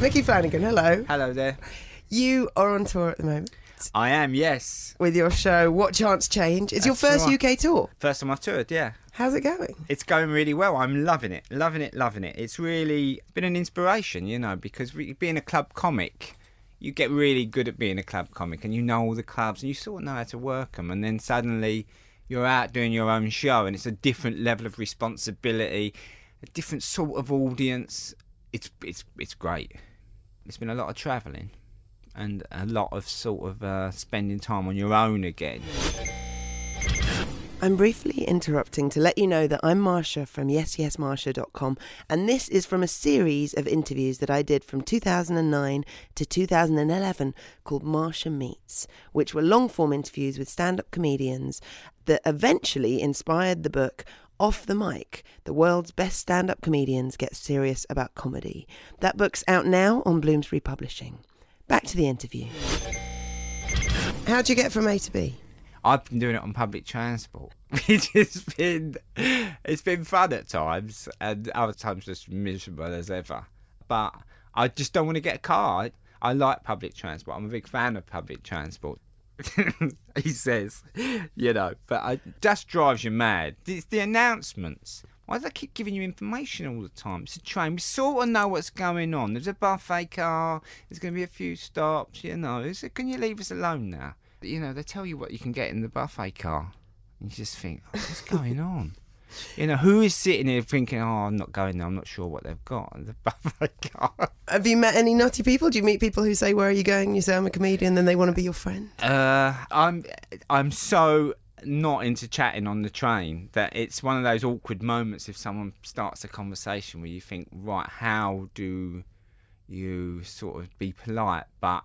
Micky Flanagan, hello. Hello there. You are on tour at the moment I am, yes. with your show What Chance Change. It's your first right. UK tour. First time I've toured, yeah. How's it going? It's going really well. I'm loving it, loving it, loving it. It's really been an inspiration, you know, because being a club comic, you get really good at being a club comic and you know all the clubs and you sort of know how to work them. And then suddenly you're out doing your own show and it's a different level of responsibility, a different sort of audience. It's, it's, it's great. It's been a lot of travelling and a lot of sort of uh, spending time on your own again. I'm briefly interrupting to let you know that I'm Marsha from yesyesmarsha.com and this is from a series of interviews that I did from 2009 to 2011 called Marsha Meets, which were long form interviews with stand up comedians that eventually inspired the book Off the Mic The World's Best Stand Up Comedians Get Serious About Comedy. That book's out now on Bloomsbury Publishing. Back to the interview. How'd you get from A to B? I've been doing it on public transport, which has been it's been fun at times, and other times just miserable as ever. But I just don't want to get a car. I, I like public transport. I'm a big fan of public transport. he says, you know, but it just drives you mad. It's the announcements. Why do they keep giving you information all the time? It's a train. We sort of know what's going on. There's a buffet car. There's going to be a few stops. You know, it- can you leave us alone now? You know, they tell you what you can get in the buffet car. And you just think, oh, what's going on? You know, who is sitting here thinking, oh, I'm not going there. I'm not sure what they've got in the buffet. Have you met any nutty people? Do you meet people who say, Where are you going? You say, I'm a comedian, then they want to be your friend? Uh, I'm I'm so not into chatting on the train that it's one of those awkward moments if someone starts a conversation where you think, right, how do you sort of be polite but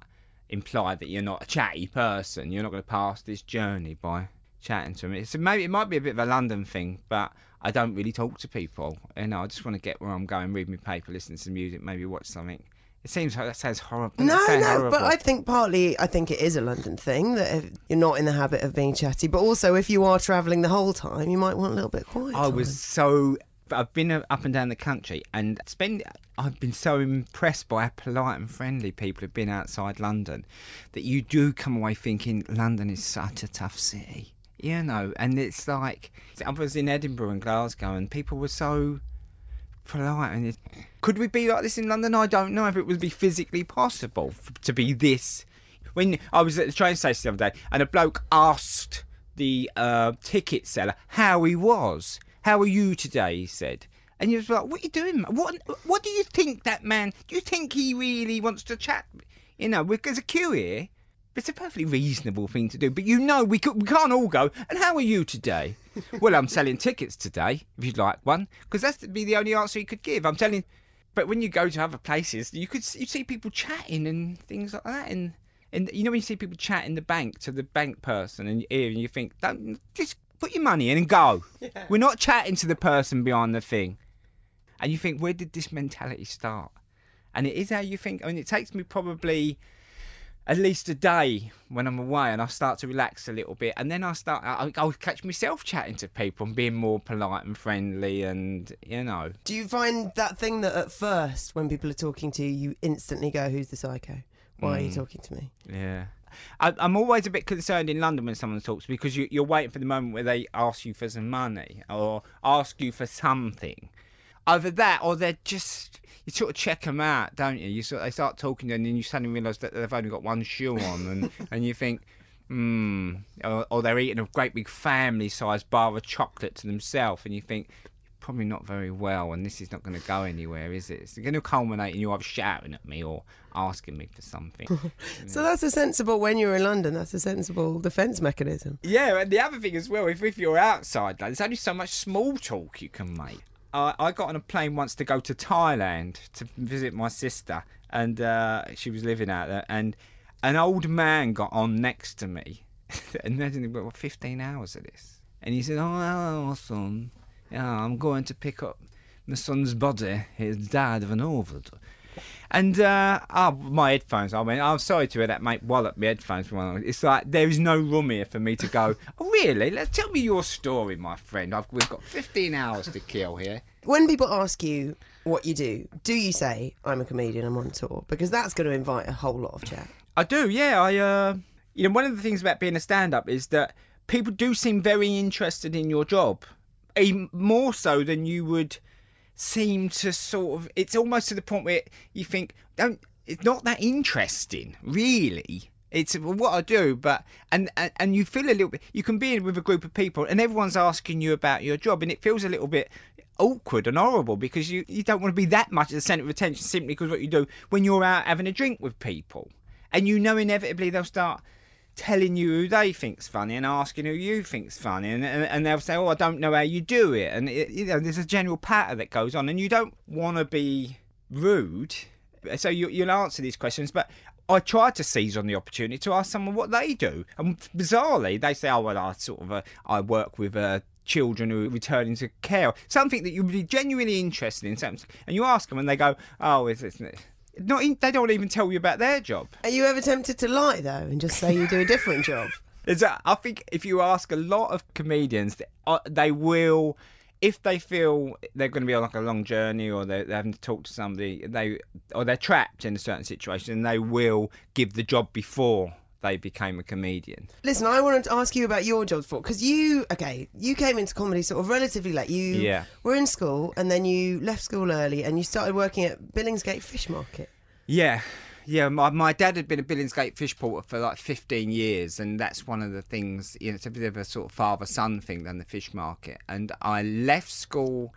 imply that you're not a chatty person? You're not going to pass this journey by chatting to them. It's maybe it might be a bit of a London thing, but I don't really talk to people. You know, I just want to get where I'm going, read my paper, listen to some music, maybe watch something. It seems like that sounds horrible. No, sounds no, horrible. but I think partly, I think it is a London thing that if you're not in the habit of being chatty, but also if you are travelling the whole time, you might want a little bit quiet. I time. was so. I've been up and down the country and spend. I've been so impressed by how polite and friendly people have been outside London that you do come away thinking London is such a tough city. You know, and it's like I was in Edinburgh and Glasgow and people were so polite. And it, could we be like this in London? I don't know if it would be physically possible to be this. When I was at the train station the other day, and a bloke asked the uh, ticket seller how he was. How are you today? He said. And he was like, "What are you doing? What? What do you think that man? Do you think he really wants to chat? You know, there's a queue here. It's a perfectly reasonable thing to do. But you know, we, could, we can't all go. And how are you today? well, I'm selling tickets today. If you'd like one, because that's to be the only answer he could give. I'm telling. But when you go to other places, you could you see people chatting and things like that. And and you know when you see people chat in the bank to the bank person, and you and you think, don't just put your money in and go. We're not chatting to the person behind the thing. And you think, where did this mentality start? And it is how you think. I mean, it takes me probably at least a day when I'm away and I start to relax a little bit. And then I start, I- I'll catch myself chatting to people and being more polite and friendly and, you know. Do you find that thing that at first, when people are talking to you, you instantly go, Who's the psycho? Why are you Mm. talking to me? Yeah. I, I'm always a bit concerned in London when someone talks because you, you're waiting for the moment where they ask you for some money or ask you for something. Either that or they're just you sort of check them out, don't you? You sort they start talking and then you suddenly realise that they've only got one shoe on and, and you think, hmm, or, or they're eating a great big family-sized bar of chocolate to themselves and you think. Probably not very well, and this is not going to go anywhere, is it? It's going to culminate in you either shouting at me or asking me for something. So that's a sensible, when you're in London, that's a sensible defence mechanism. Yeah, and the other thing as well, if, if you're outside, like, there's only so much small talk you can make. I I got on a plane once to go to Thailand to visit my sister, and uh, she was living out there, and an old man got on next to me, and imagine what 15 hours of this, and he said, "Oh, hello, son. Yeah, I'm going to pick up my son's body. He's died of an overdose." And uh, oh, my headphones. I went, I'm sorry to hear that, mate. Wallop my headphones. It's like there is no room here for me to go. oh, really? Let's tell me your story, my friend. I've, we've got 15 hours to kill here. When people ask you, what you do, do you say I'm a comedian? I'm on tour because that's going to invite a whole lot of chat. I do, yeah. I, uh, you know, one of the things about being a stand-up is that people do seem very interested in your job, even more so than you would seem to sort of. It's almost to the point where you think, don't. It's not that interesting, really. It's what I do, but and, and and you feel a little bit. You can be with a group of people, and everyone's asking you about your job, and it feels a little bit awkward and horrible because you, you don't want to be that much at the centre of attention simply because what you do when you're out having a drink with people, and you know inevitably they'll start telling you who they think's funny and asking who you think's funny, and, and, and they'll say, "Oh, I don't know how you do it," and it, you know there's a general patter that goes on, and you don't want to be rude, so you, you'll answer these questions, but I tried to seize on the opportunity to ask someone what they do, and bizarrely, they say, "Oh, well, I sort of uh, I work with uh, children who are returning to care." Something that you'd be genuinely interested in, and you ask them, and they go, "Oh, is it's not." They don't even tell you about their job. Are you ever tempted to lie though and just say you do a different job? Is that, I think if you ask a lot of comedians, uh, they will if they feel they're going to be on like a long journey or they're, they're, having to talk to somebody, they or they're trapped in a certain situation, they will give the job before they became a comedian. Listen, I wanted to ask you about your jobs for because you okay, you came into comedy sort of relatively late. You Yeah. were in school and then you left school early and you started working at Billingsgate Fish Market. Yeah, yeah. My, my dad had been a Billingsgate fish porter for like 15 years, and that's one of the things, you know, it's a bit of a sort of father son thing than the fish market. And I left school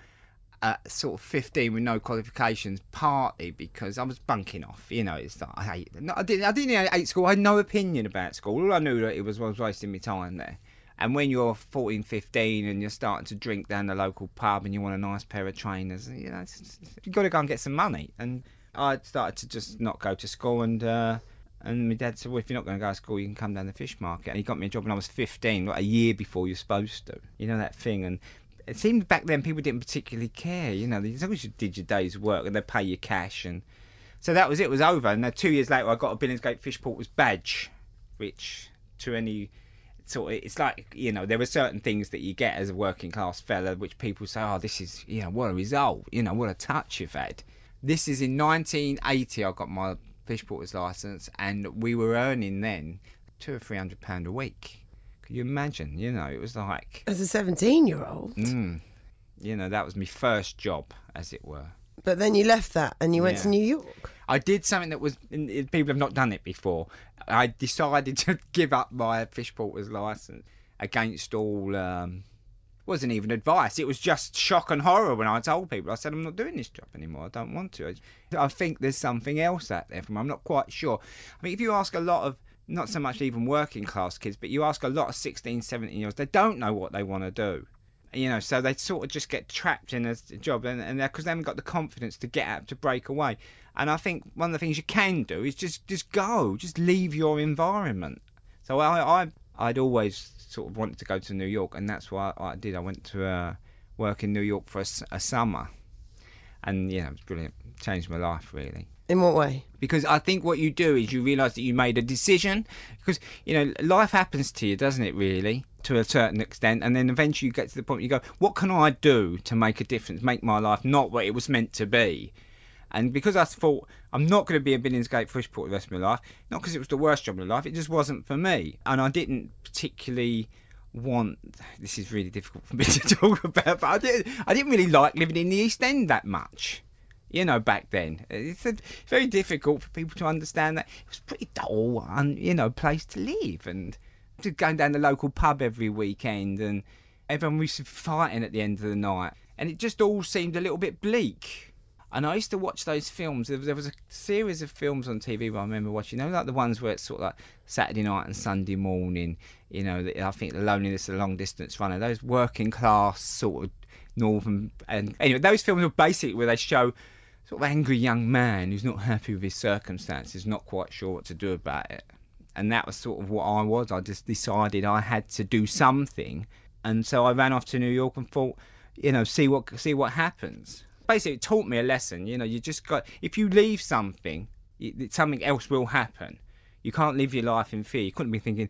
at sort of 15 with no qualifications, partly because I was bunking off. You know, it's like, I hate no, I didn't, I didn't hate school, I had no opinion about school. All I knew that it was, I was wasting my time there. And when you're 14, 15 and you're starting to drink down the local pub and you want a nice pair of trainers, you know, you've got to go and get some money. And I started to just not go to school and uh, and my dad said, well, if you're not going to go to school, you can come down the fish market. And he got me a job when I was 15, like a year before you're supposed to. You know that thing? And it seemed back then people didn't particularly care. You know, as long as you did your day's work and they pay you cash. And so that was it, was over. And then two years later, I got a Billingsgate Fish Porter's badge, which to any sort of it's like you know there are certain things that you get as a working class fella which people say oh this is you know what a result you know what a touch you've had this is in 1980 i got my fish porter's license and we were earning then two or three hundred pound a week could you imagine you know it was like As a 17 year old. mm, you know that was my first job as it were But then you left that and you went to New York. I did something that was people have not done it before. I decided to give up my fish porter's license against all. Um, wasn't even advice. It was just shock and horror when I told people. I said, "I'm not doing this job anymore. I don't want to." I, I think there's something else out there for me. I'm not quite sure. I mean, if you ask a lot of not so much even working class kids, but you ask a lot of 16, 17 year olds, they don't know what they want to do you know, so they sort of just get trapped in a job, and and because they haven't got the confidence to get out to break away. And I think one of the things you can do is just just go, just leave your environment. So I I I'd always sort of wanted to go to New York, and that's why I did. I went to uh, work in New York for a summer, and yeah, it was brilliant. Changed my life really In what way? because I think what you do is you realise that you made a decision. Because you know life happens to you, doesn't it? Really, to a certain extent, and then eventually you get to the point where you go, "What can I do to make a difference? Make my life not what it was meant to be." And because I thought I'm not going to be a Billingsgate fish port the rest of my life, not because it was the worst job in life, it just wasn't for me, and I didn't particularly want. This is really difficult for me to talk about, but I didn't. I didn't really like living in the East End that much you know, back then. It's a, very difficult for people to understand that it was pretty dull, un, you know, place to live. And just going down the local pub every weekend and everyone was fighting at the end of the night. And it just all seemed a little bit bleak. And I used to watch those films. There was, there was a series of films on TV I remember watching, you know, like the ones where it's sort of like Saturday night and Sunday morning, you know, I think The Loneliness of the Long Distance Runner, those working class sort of northern. And anyway, those films were basically where they show sort of angry young man who's not happy with his circumstances, not quite sure what to do about it. And that was sort of what I was. I just decided I had to do something, and so I ran off to New York and thought, you know, see what see what happens. Basically, it taught me a lesson. You know, you just got if you leave something, something else will happen. You can't live your life in fear. You couldn't be thinking,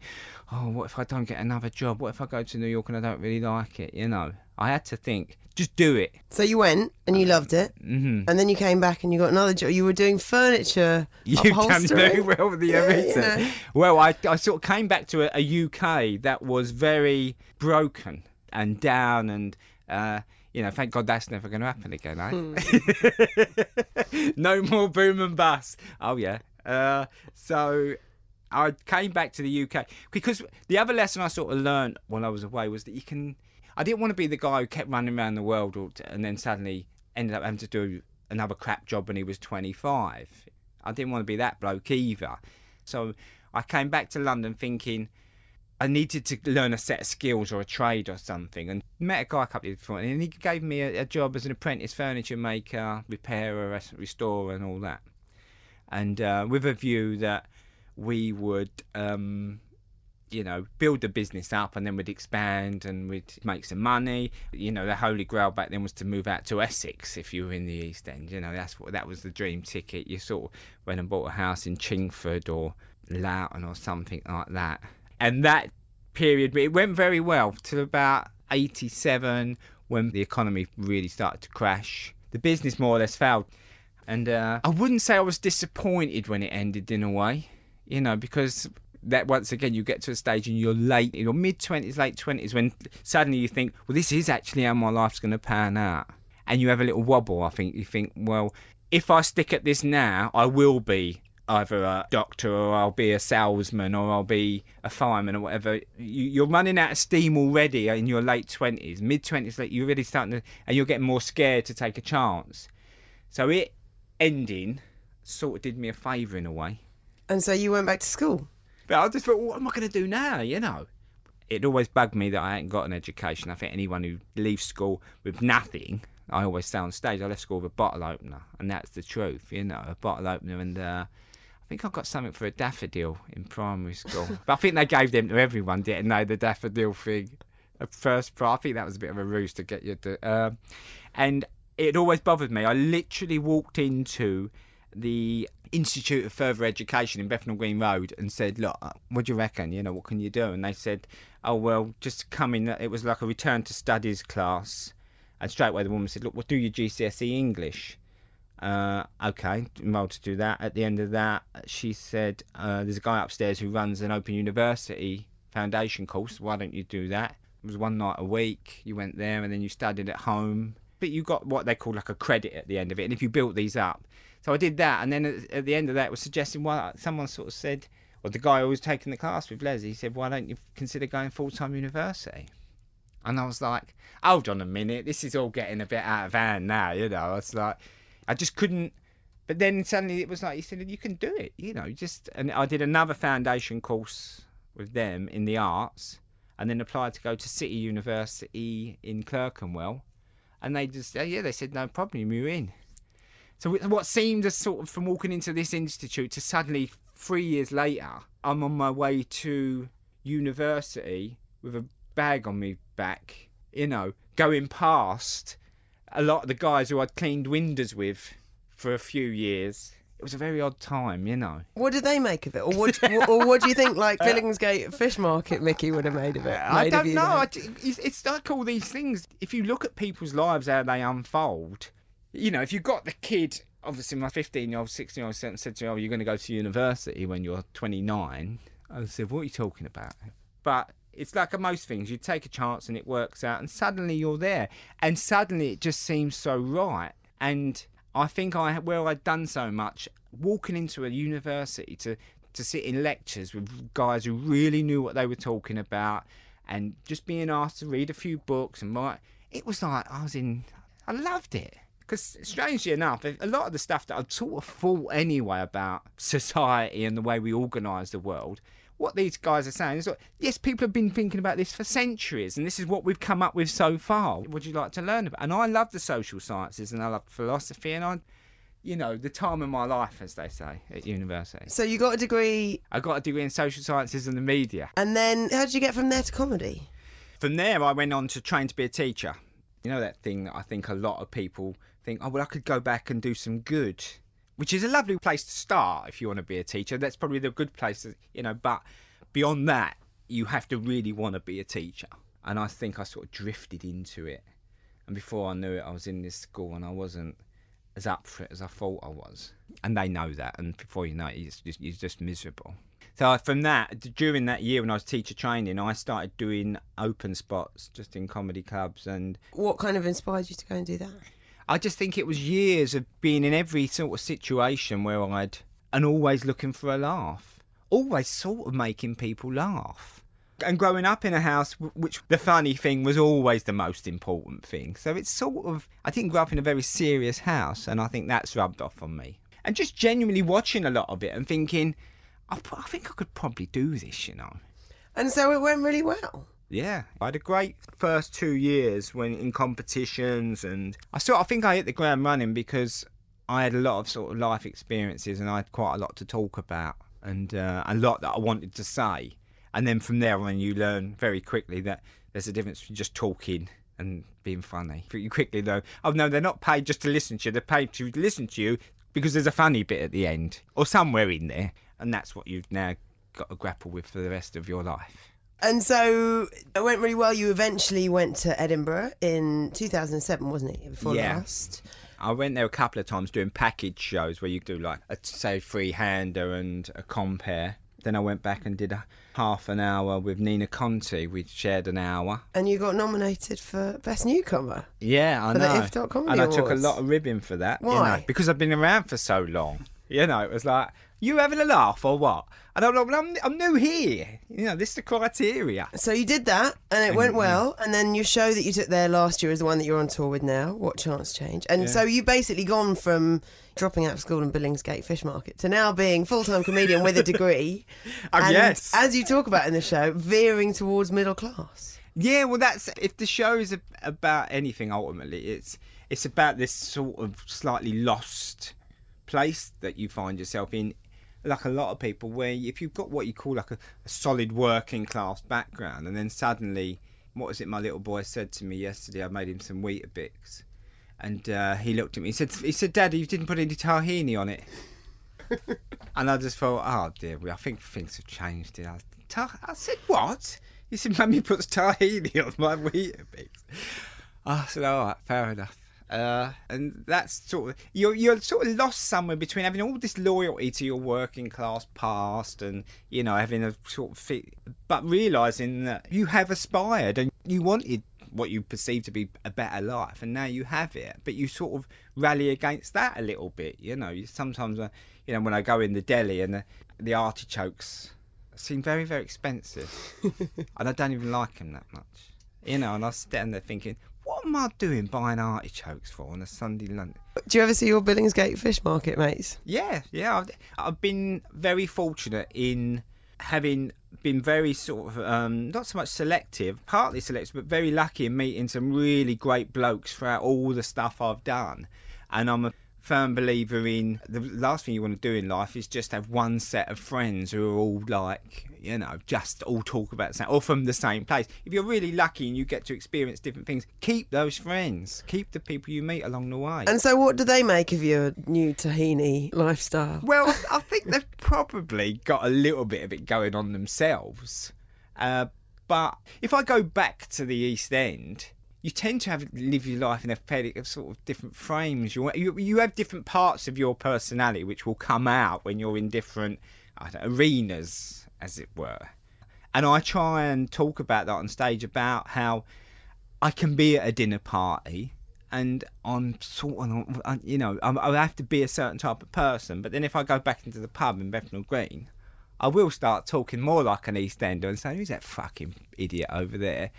oh, what if I don't get another job? What if I go to New York and I don't really like it? You know, I had to think, just do it. So you went and you loved it, hmm and then you came back and you got another job. You were doing furniture You've done very well with the Yeah, you know. Well, I, I sort of came back to a, a UK that was very broken and down, and uh, you know, thank God that's never going to happen again, eh? no more boom and bust. Oh yeah. Uh, so I came back to the UK because the other lesson I sort of learned while I was away was that you can. I didn't want to be the guy who kept running around the world all- and then suddenly ended up having to do another crap job when he was 25. I didn't want to be that bloke either. So I came back to London thinking I needed to learn a set of skills or a trade or something. And met a guy a couple of years and he gave me a, a job as an apprentice furniture maker, repairer, res- restorer, and all that. And uh, with a view that we would, um, you know, build the business up and then we'd expand and we'd make some money. You know, the holy grail back then was to move out to Essex if you were in the East End. You know, that's what that was the dream ticket. You sort of went and bought a house in Chingford or Loughton or something like that. And that period, it went very well till about 87 when the economy really started to crash. The business more or less failed. And uh, I wouldn't say I was disappointed when it ended in a way, you know, because that once again you get to a stage in your late, in your mid 20s, late 20s, when suddenly you think, well, this is actually how my life's going to pan out. And you have a little wobble, I think. You think, well, if I stick at this now, I will be either a doctor or I'll be a salesman or I'll be a fireman or whatever. You, you're running out of steam already in your late 20s, mid 20s, like you're really starting to, and you're getting more scared to take a chance. So it ending sort of did me a favour in a way. And so you went back to school. But I just thought, what am I going to do now? You know, it always bugged me that I hadn't got an education. I think anyone who leaves school with nothing, I always say on stage, I left school with a bottle opener, and that's the truth. You know, a bottle opener, and uh, I think I got something for a daffodil in primary school. but I think they gave them to everyone, didn't they? The daffodil thing, at first. I think that was a bit of a ruse to get you to. Um, and it always bothered me. I literally walked into the Institute of Further Education in Bethnal Green Road and said, "Look, uh, what do you reckon? You know, what can you do?" And they said, "Oh well, just come in." It was like a return to studies class, and straight away the woman said, "Look, well, do your GCSE English." Uh, okay, enrolled to do that. At the end of that, she said, uh, "There's a guy upstairs who runs an Open University foundation course. Why don't you do that?" It was one night a week. You went there, and then you studied at home. But you got what they call like a credit at the end of it. And if you built these up, so I did that, and then at, the end of that, was suggesting why someone sort of said, or the guy who was taking the class with Les, he said, "Why don't you consider going full time university?" And I was like, "Hold on a minute, this is all getting a bit out of hand now." You know, I was like, I just couldn't. But then suddenly it was like he said, "You can do it." You know, just and I did another foundation course with them in the arts, and then applied to go to City University in Clerkenwell, and they just yeah, they said no problem, you're in. So what seemed as sort of from walking into this institute to suddenly three years later, I'm on my way to university with a bag on me back, you know, going past a lot of the guys who I'd cleaned windows with for a few years. It was a very odd time, you know. What did they make of it, or what? or what do you think, like uh, Billingsgate Fish Market, Micky would have made of it? I Made of don't know. I- it's like all these things. If you look at people's lives, how they unfold, you know, if you've got the kid, obviously my 15 year old, 16 year old said said to me, Oh, you're going to go to university when you're 29. I said, What are you talking about? But it's like most things. You take a chance and it works out, and suddenly you're there. And suddenly it just seems so right. And I think I, where I'd done so much, walking into a university to to sit in lectures with guys who really knew what they were talking about, and just being asked to read a few books and write, it was like I was in. I loved it because, strangely enough, a lot of the stuff that I'd sort of thought anyway about society and the way we organise the world. What these guys are saying is, like, yes, people have been thinking about this for centuries, and this is what we've come up with so far. What would you like to learn about? And I love the social sciences, and I love philosophy, and I, you know, the time of my life, as they say at university. So you got a degree, I got a degree in social sciences and the media. and then how did you get from there to comedy? From there, I went on to train to be a teacher. You know that thing that I think a lot of people think, oh well, I could go back and do some good which is a lovely place to start if you want to be a teacher. That's probably the good place, you know. But beyond that, you have to really want to be a teacher. And I think I sort of drifted into it. And before I knew it, I was in this school and I wasn't as up for it as I thought I was. And they know that. And before you know it, you're just, you're just miserable. So from that, during that year when I was teacher training, I started doing open spots just in comedy clubs. And What kind of inspired you to go and do that? I just think it was years of being in every sort of situation where I'd, and always looking for a laugh, always sort of making people laugh. And growing up in a house, which the funny thing was always the most important thing. So it's sort of, I didn't grow up in a very serious house, and I think that's rubbed off on me. And just genuinely watching a lot of it and thinking, I, I think I could probably do this, you know. And so it went really well. Yeah, I had a great first two years when in competitions, and I sort. I think I hit the ground running because I had a lot of sort of life experiences, and I had quite a lot to talk about, and uh, a lot that I wanted to say. And then from there on, you learn very quickly that there's a difference between just talking and being funny. You quickly though, oh no, they're not paid just to listen to you; they're paid to listen to you because there's a funny bit at the end or somewhere in there, and that's what you've now got to grapple with for the rest of your life. And so it went really well. You eventually went to Edinburgh in 2007, wasn't it? Before Yeah. last. I went there a couple of times doing package shows where you do like a say free hander and a compère. Then I went back and did a half an hour with Nina Conti. We shared an hour. And you got nominated for Best Newcomer. Yeah, I For the know. If Comedy and I took a lot of ribbing for that. you know, Why? because I've been around for so long. You know, it was like, you having a laugh or what? I don't know. I'm I'm new here. You know, this is the criteria. So you did that, and it went well. And then your show that you took there last year is the one that you're on tour with now. What chance change? And Yeah. so you've basically gone from dropping out of school in Billingsgate Fish Market to now being full time comedian with a degree. Oh, and yes. as you talk about in the show, veering towards middle class. Yeah, well, that's if the show is about anything. Ultimately, it's it's about this sort of slightly lost place that you find yourself in. Like a lot of people, where if you've got what you call like a, a solid working class background, and then suddenly, what was it? My little boy said to me yesterday. I made him some Weetabix, and uh, he looked at me. He said, "He said, Daddy, you didn't put any tahini on it." And I just thought, oh dear, I think things have changed. I, Ta- I said, what? He said, Mummy puts tahini on my Weetabix. I said, all right, fair enough. Uh, and that's sort of you're you're sort of lost somewhere between having all this loyalty to your working class past and you know having a sort of fit, but realizing that you have aspired and you wanted what you perceive to be a better life, and now you have it. But you sort of rally against that a little bit. You know, you sometimes, uh, you know, when I go in the deli and the, the artichokes seem very, very expensive, and I don't even like them that much. You know, and I was standing there thinking, what am I doing buying artichokes for on a Sunday lunch? Do you ever see your Billingsgate Fish Market, mates? Yeah, yeah. I've, I've been very fortunate in having been very sort of um, not so much selective, partly selective, but very lucky in meeting some really great blokes throughout all the stuff I've done. And I'm a firm believer in the last thing you want to do in life is just have one set of friends who are all like, you know, just all talk about the same or from the same place. If you're really lucky and you get to experience different things, keep those friends, keep the people you meet along the way. And so, what do they make of your new tahini lifestyle? Well, I think they've probably got a little bit of it going on themselves. Uh, but if I go back to the East End, you tend to have live your life in a fairly of sort of different frames. You, you you have different parts of your personality which will come out when you're in different I don't, arenas, as it were. And I try and talk about that on stage about how I can be at a dinner party and I'm sort of, you know, I have to be a certain type of person. But then if I go back into the pub in Bethnal Green, I will start talking more like an East Ender and say, who's that fucking idiot over there?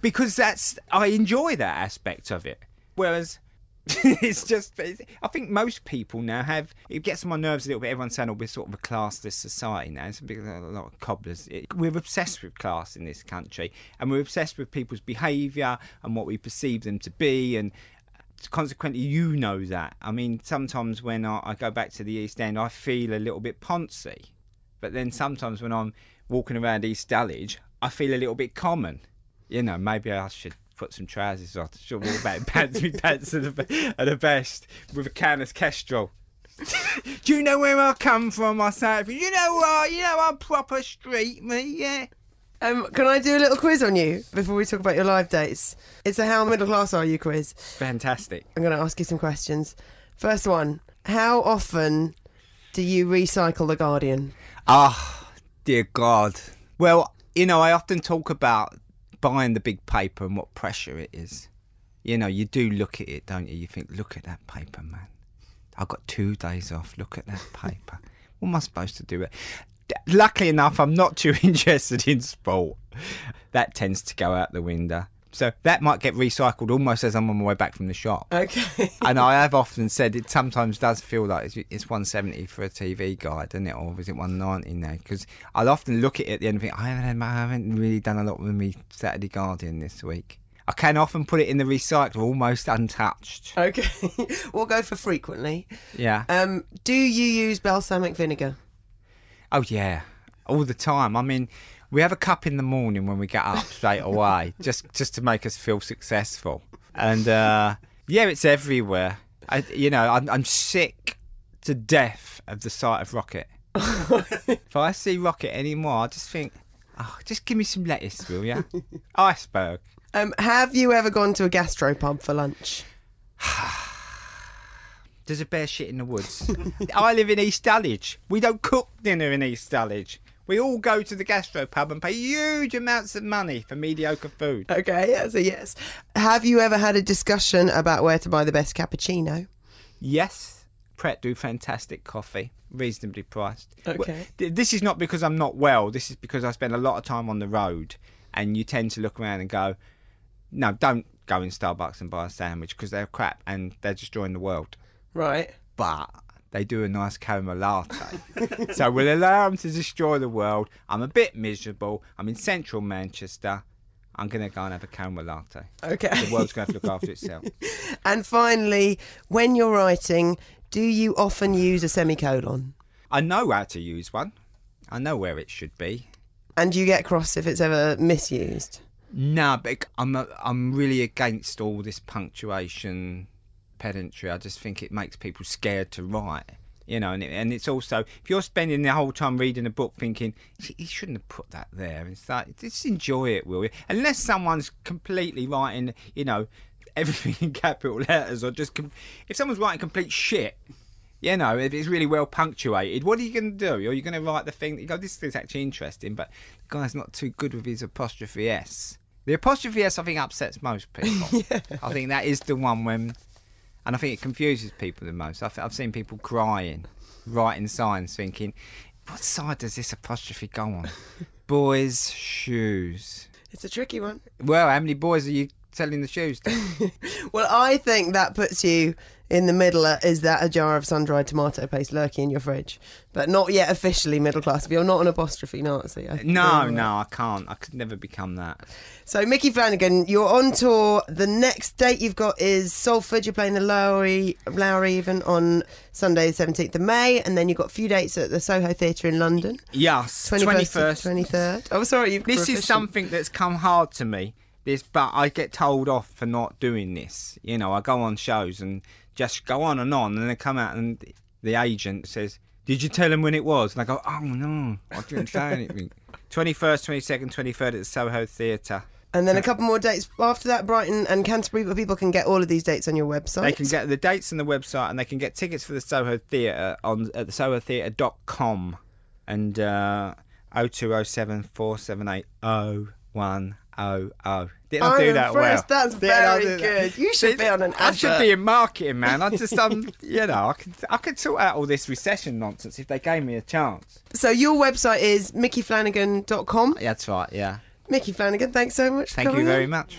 Because that's, I enjoy that aspect of it. Whereas it's just, I think most people now have, it gets on my nerves a little bit. Everyone's saying, oh, we're sort of a classless society now. It's a, bit, a lot of cobblers. It, we're obsessed with class in this country and we're obsessed with people's behaviour and what we perceive them to be. And consequently, you know that. I mean, sometimes when I, I go back to the East End, I feel a little bit poncy. But then sometimes when I'm walking around East Dulwich, I feel a little bit common. You know, maybe I should put some trousers on. Should walk about in pants, me pants are the, are the best with a can of Kestrel. Do you know where I come from? I say, you know what? You know I'm proper street, me, yeah. Um, can I do a little quiz on you before we talk about your live dates? It's a how middle class are you quiz. Fantastic. I'm going to ask you some questions. First one: How often do you recycle the Guardian? Ah, dear God. Well, you know, I often talk about buying the big paper and what pressure it is. You know, you do look at it, don't you? You think, look at that paper, man. I've got two days off. Look at that paper. what am I supposed to do? It? Luckily enough, I'm not too interested in sport. That tends to go out the window. So that might get recycled almost as I'm on my way back from the shop. Okay. and I have often said it sometimes does feel like it's, it's 170 for a TV guide, doesn't it? Or is it 190 now? Because I'll often look at it at the end and think, I haven't, I haven't really done a lot with me Saturday Guardian this week. I can often put it in the recycler almost untouched. Okay. we'll go for frequently. Yeah. Um, do you use balsamic vinegar? Oh, yeah. All the time. I mean, we have a cup in the morning when we get up straight away, just just to make us feel successful. And uh, yeah, it's everywhere. I, you know, I'm, I'm sick to death of the sight of Rocket. if I see Rocket anymore, I just think, oh, just give me some lettuce, will you? Iceberg. Um, have you ever gone to a gastropub for lunch? There's a bear shit in the woods. I live in East Dulwich. We don't cook dinner in East Dulwich. We all go to the gastropub and pay huge amounts of money for mediocre food. Okay, that's a yes. Have you ever had a discussion about where to buy the best cappuccino? Yes, Pret do fantastic coffee, reasonably priced. Okay. This is not because I'm not well. This is because I spend a lot of time on the road, and you tend to look around and go, "No, don't go in Starbucks and buy a sandwich because they're crap and they're destroying the world." Right. But they do a nice caramel latte. so we'll allow them to destroy the world. I'm a bit miserable. I'm in central Manchester. I'm going to go and have a caramel latte. Okay. The world's going to have to look after itself. And finally, when you're writing, do you often use a semicolon? I know how to use one. I know where it should be. And you get cross if it's ever misused? No, but I'm I'm really against all this punctuation pedantry. I just think it makes people scared to write. You know, and, it, and it's also if you're spending the whole time reading a book thinking he shouldn't have put that there, it's like just enjoy it, will you? Unless someone's completely writing, you know, everything in capital letters, or just com- if someone's writing complete shit, you know, if it's really well punctuated, what are you going to do? Are you going to write the thing that you go, this is actually interesting, but the guy's not too good with his apostrophe S. The apostrophe S, I think, upsets most people. yeah. I think that is the one when and I think it confuses people the most. I've, I've seen people crying, writing signs, thinking, "What side does this apostrophe go on?" Boys' shoes. It's a tricky one. Well, how many boys are you selling the shoes to? well, I think that puts you in the middle is that a jar of sun-dried tomato paste lurking in your fridge, but not yet officially middle class. If you're not an apostrophe Nazi, I no, no, I can't. I could never become that. So, Micky Flanagan, you're on tour. The next date you've got is Salford. You're playing the Lowry, Lowry even on Sunday, the 17th of May, and then you've got a few dates at the Soho Theatre in London. Yes, 21st, 23rd. Oh, sorry, you've this is something that's come hard to me. This, but I get told off for not doing this. You know, I go on shows and just go on and on, and then they come out and the agent says, "Did you tell him when it was?" And I go, "Oh no, I didn't say anything." Twenty first, twenty second, twenty third at the Soho Theatre. And then a couple more dates after that, Brighton and Canterbury. But people can get all of these dates on your website. They can get the dates on the website, and they can get tickets for the Soho Theatre on at the SohoTheatre.com and uh, 0207 478 0100. Didn't I do that well? That's very good. You should be on an advert. I should be in marketing, man. I just, um, you know, I could, I could sort out all this recession nonsense if they gave me a chance. So your website is mickyflanagan.com. That's right, yeah. Micky Flanagan, thanks so much. Thank you very much.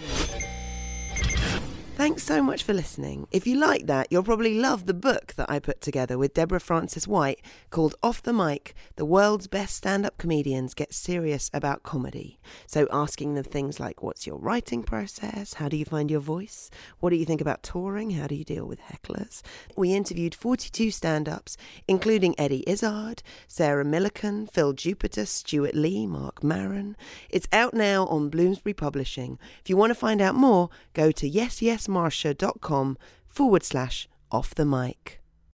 Thanks so much for listening. If you like that, you'll probably love the book that I put together with Deborah Frances-White called Off the Mic The World's Best Stand Up Comedians Get Serious About Comedy. So, asking them things like what's your writing process? How do you find your voice? What do you think about touring? How do you deal with hecklers? We interviewed 42 stand ups, including Eddie Izzard, Sarah Millican, Phill Jupitus, Stewart Lee, Marc Maron. It's out now on Bloomsbury Publishing. If you want to find out more, go to yes yes marsha.com forward slash off the mic.